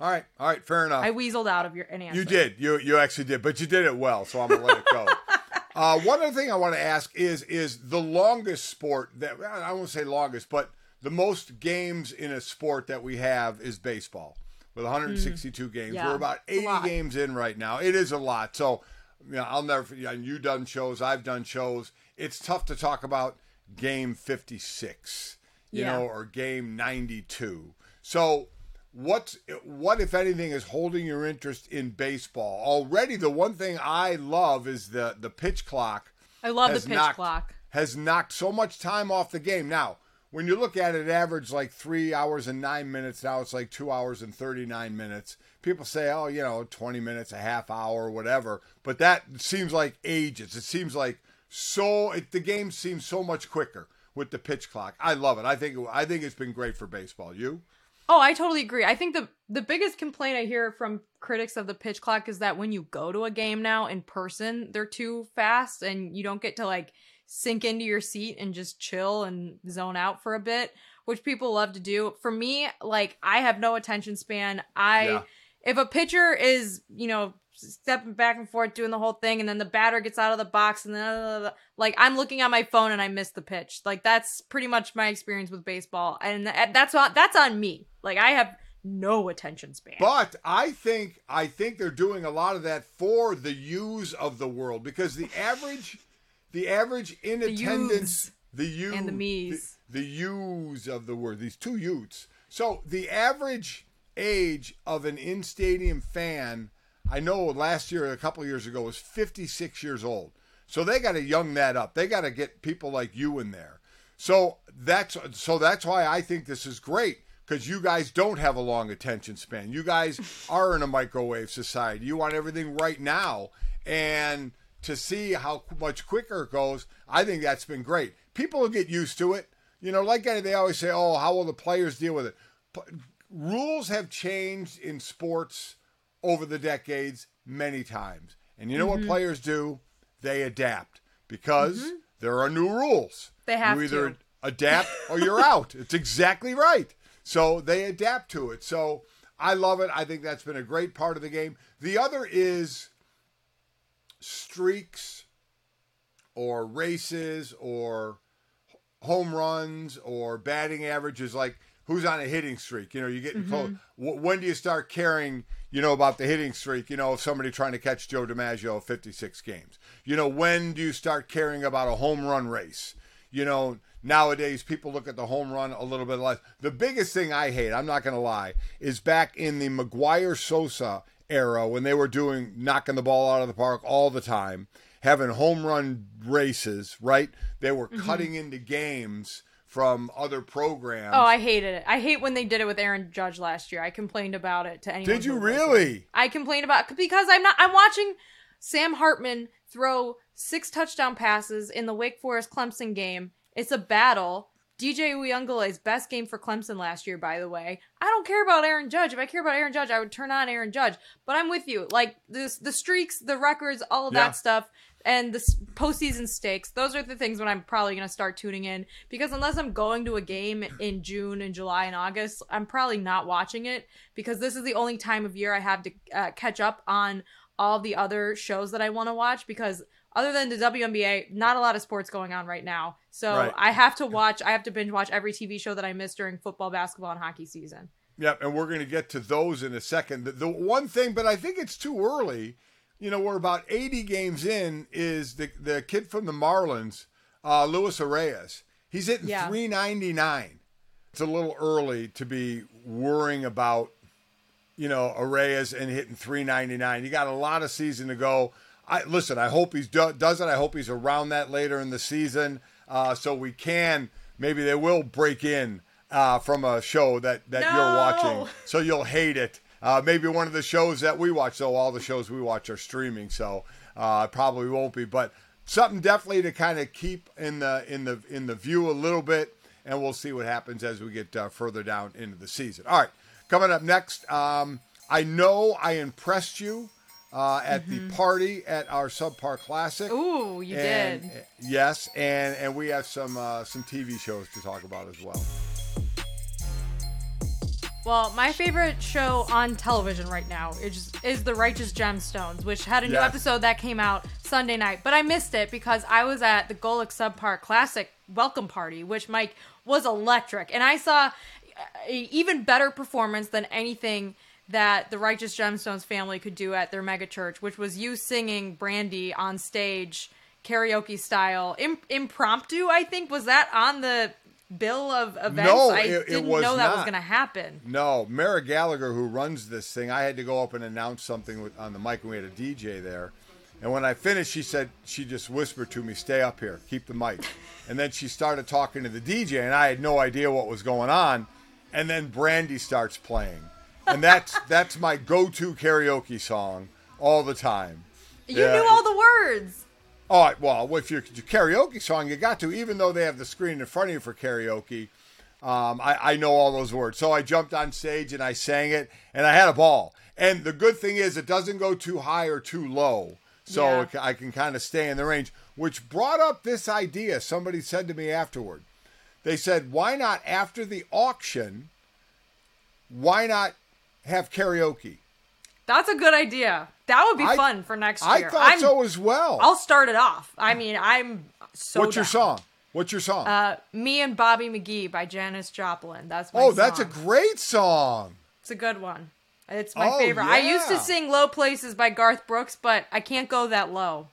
All right, all right, fair enough.
I weaseled out of your an answer.
You did. You you actually did, but you did it well, so I'm gonna let it go. uh, one other thing I want to ask is is the longest sport that I won't say longest, but the most games in a sport that we have is baseball with 162 games.
Mm. Yeah,
We're about 80 games in right now. It is a lot. So you know, I'll never. And you've done shows. I've done shows. It's tough to talk about game 56, you
Yeah.
know, or game 92. So what what if anything is holding your interest in baseball already the one thing i love is the the pitch clock
I love the pitch
knocked-
clock.
has knocked so much time off the game now when you look at it, it averaged like three hours and nine minutes. Now it's like two hours and 39 minutes. People say, oh, you know, 20 minutes, a half hour, whatever. But that seems like ages. It seems like so, it, the game seems so much quicker with the pitch clock. I love it. I think, I think it's been great for baseball. You?
Oh, I totally agree. I think the the biggest complaint I hear from critics of the pitch clock is that when you go to a game now in person, they're too fast and you don't get to like sink into your seat and just chill and zone out for a bit, which people love to do. For me, like I have no attention span. I
Yeah.
if a pitcher is, you know, stepping back and forth doing the whole thing and then the batter gets out of the box and then uh, uh, uh, like I'm looking at my phone and I miss the pitch. Like that's pretty much my experience with baseball and that's on that's on me. Like I have no attention span.
But I think I think they're doing a lot of that for the use of the world because the average the average in
The
attendance the you
and the me's.
the, the U's of the word these two Utes. So the average age of an in stadium fan, I know last year a couple of years ago was 56 years old. So they got to young that up. They got to get people like you in there. So that's so that's why I think this is great because you guys don't have a long attention span. You guys are in a microwave society. You want everything right now, and to see how much quicker it goes, I think that's been great. People will get used to it. You know, like they always say, "Oh, how will the players deal with it?" Rules have changed in sports over the decades many times, and you know
Mm-hmm.
what players do? They adapt because there are new rules.
They have
you either
to.
adapt or you're out. It's exactly right. So they adapt to it. So I love it. I think that's been a great part of the game. The other is streaks or races or home runs or batting averages like who's on a hitting streak? You know you get close. Mm-hmm. W- when do you start caring you know about the hitting streak you know if somebody trying to catch joe dimaggio 56 games? You know when do you start caring about a home run race? You know nowadays people look at the home run a little bit less. The biggest thing i hate i'm not going to lie is back in the McGwire sosa era when they were doing knocking the ball out of the park all the time having home run races right? They were mm-hmm. cutting into games from other programs
oh, I hated it. I hate when they did it with Aaron Judge last year. I complained about it to anyone.
did you
listened.
really
I complained about because I'm not. I'm watching Sam Hartman throw six touchdown passes in the Wake Forest Clemson game. It's a battle. DJ Uiagalelei's best game for Clemson last year, by the way. I don't care about Aaron Judge. If I care about Aaron Judge, I would turn on Aaron Judge. But I'm with you. Like this, the streaks, the records, all of
Yeah.
that stuff, and the postseason stakes. Those are the things when I'm probably gonna start tuning in because unless I'm going to a game in June and July and August, I'm probably not watching it because this is the only time of year I have to uh, catch up on all the other shows that I want to watch because other than the WNBA, not a lot of sports going on right now. So
Right.
I have to watch, I have to binge watch every TV show that I missed during football, basketball, and hockey season.
Yep, and we're going to get to those in a second. The, the one thing, but I think it's too early. You know, we're about 80 games in. Is the the kid from the Marlins, uh, Luis Arraez? He's hitting
Yeah.
399. It's a little early to be worrying about, you know, Arraez and hitting 399. You got a lot of season to go. I listen. I hope he's do, does it. I hope he's around that later in the season, uh, so we can maybe they will break in uh, from a show that that you're watching, so you'll hate it. Uh, maybe one of the shows that we watch. So all the shows we watch are streaming, so uh, probably won't be. But something definitely to kind of keep in the in the in the view a little bit, and we'll see what happens as we get uh, further down into the season. All right, coming up next, um, I know I impressed you uh, at the party at our subpar classic.
Ooh, you
And-
did.
Yes, and and we have some uh, some TV shows to talk about as well.
Well, my favorite show on television right now is is The Righteous Gemstones, which had a new
Yes.
episode that came out Sunday night. But I missed it because I was at the Golic Subpar Classic welcome party, which Mike was electric, and I saw a even better performance than anything that the Righteous Gemstones family could do at their mega church, which was you singing Brandy on stage, karaoke style, Im- impromptu. I think was that on the bill of events.
No,
I
it- it
didn't
was
know that was
not.
going to happen.
No, Mara Gallagher, who runs this thing, I had to go up and announce something with, on the mic, and we had a DJ there. And when I finished, she said, she just whispered to me, "Stay up here, keep the mic." And then she started talking to the DJ, and I had no idea what was going on. And then Brandy starts playing, and that's that's my go-to karaoke song all the time.
You
Yeah.
knew all the words.
Oh well, if you're your karaoke song, you got to. Even though they have the screen in front of you for karaoke, um, I, I know all those words. So I jumped on stage and I sang it, and I had a ball. And the good thing is, it doesn't go too high or too low, so
Yeah.
I can kind of stay in the range. Which brought up this idea. Somebody said to me afterward. They said, "Why not after the auction? Why not have karaoke?"
That's a good idea. That would be
I-
fun for next
I
year.
thought
I'm-
so as well.
I'll start it off. I mean, I'm so.
What's your song? What's your song?
Uh, Me and Bobby McGee by Janis Joplin. That's my song.
oh, that's a great song.
It's a good one. It's my
Oh,
favorite. I used to sing Low Places by Garth Brooks, but I can't go that low.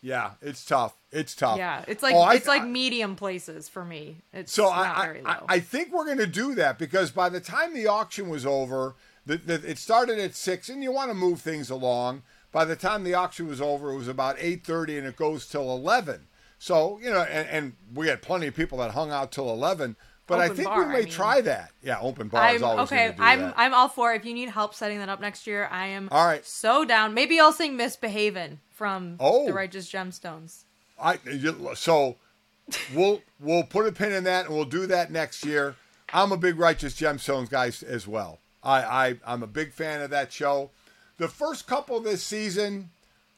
Yeah, it's tough. It's tough.
Yeah, it's like
Oh, I-
it's like
I-
medium places for me. It's
So
not
I,
very low.
I, I think we're going to do that because by the time the auction was over, the, the, it started at six, and you want to move things along. By the time the auction was over, it was about eight thirty, and it goes till eleven. So you know, and, and we had plenty of people that hung out till eleven. But I think
bar,
we may
I mean.
try that. Yeah, open bar is
I'm
always
okay. I'm
that.
I'm all for it. If you need help setting that up next year, I am
All right.
so down. Maybe I'll sing Misbehavin' from
Oh.
the Righteous Gemstones.
I so we'll we'll put a pin in that and we'll do that next year. I'm a big Righteous Gemstones guy as well. I, I I'm a big fan of that show. The first couple this season,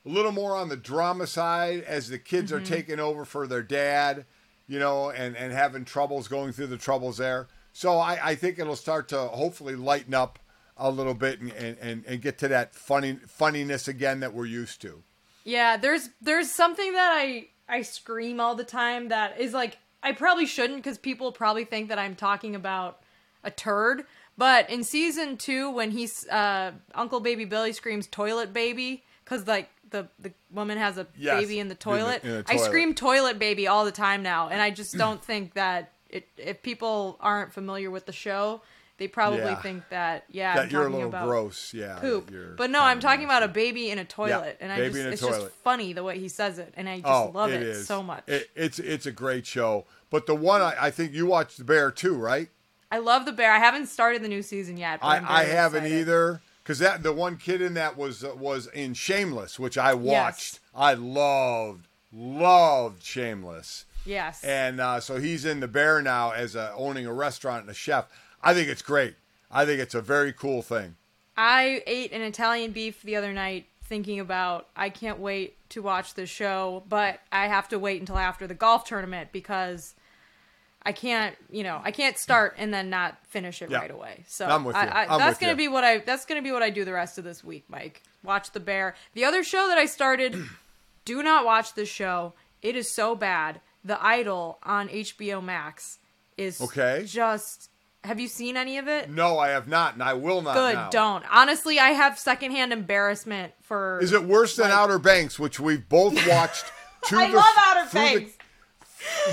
a little more on the drama side as the kids are mm-hmm. taking over for their dad, you know, and and having troubles going through the troubles there. So I, I think it'll start to hopefully lighten up a little bit and, and, and, and get to that funny funniness again that we're used to.
Yeah, there's there's something that I I scream all the time that is like I probably shouldn't because people probably think that I'm talking about a turd. But in season two, when he's uh, Uncle Baby Billy screams "toilet baby" because like the the woman has a
Yes,
baby in the
in the-
toilet,
in the
I scream "toilet baby" all the time now, and I just don't think that it, if people aren't familiar with the show, they probably
Yeah.
think that yeah,
that
I'm
you're a little gross, yeah.
poop. But no, I'm talking about a baby in a toilet, and I
baby
just it's just funny the way he says it, and I just
Oh,
love it so much.
It, it's it's a great show. But the one I, I think you watched the Bear too, right?
I love the bear. I haven't started the new season yet.
I, I haven't
excited.
either because that the one kid in that was uh, was in Shameless, which I watched. I loved loved Shameless,
Yes.
and uh, so he's in the Bear now as a, owning a restaurant and a chef. I think it's great. I think it's a very cool thing.
I ate an Italian beef the other night thinking about I can't wait to watch the show, but I have to wait until after the golf tournament because I can't, you know, I can't start and then not finish it
Yeah.
right away. So
I'm with you.
I,
I'm
that's
with
gonna
you.
be what I that's gonna be what I do the rest of this week, Mike. Watch the bear. The other show that I started, do not watch this show. It is so bad. The Idol on HBO Max is
Okay.
just Have you seen any of it?
No, I have not, and I will not.
Good,
now.
don't. Honestly, I have secondhand embarrassment for.
Is it worse than
like-
Outer Banks, which we've both watched?
I
the-
love Outer
through the-
Banks.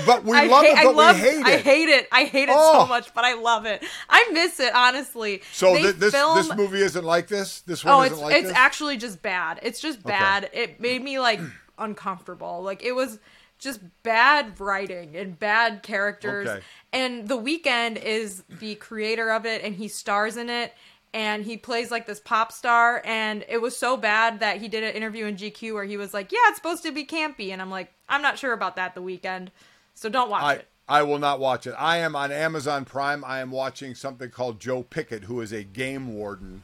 But we
I
love
hate,
it,
I love,
we hate it.
I hate it. I hate it
Oh.
so much, but I love it. I miss it honestly.
so thi- this
film-
this movie isn't like this. This one
Oh,
isn't
it's
like
it's actually just bad. It's just bad. It made me like uncomfortable. Like it was just bad writing and bad characters.
Okay.
And The Weeknd is the creator of it and he stars in it and he plays like this pop star and it was so bad that he did an interview in GQ where he was like, "Yeah, it's supposed to be campy." And I'm like, "I'm not sure about that The Weeknd." So don't watch
I
it.
I will not watch it. I am on Amazon Prime. I am watching something called Joe Pickett, who is a game warden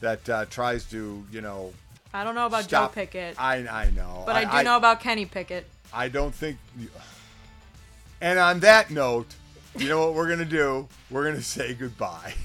that uh, tries to, you know,
I don't know about
stop.
Joe Pickett,
I I know,
but I, do know about Kenny Pickett.
I don't think. And on that note, you know what we're gonna do? We're gonna say goodbye.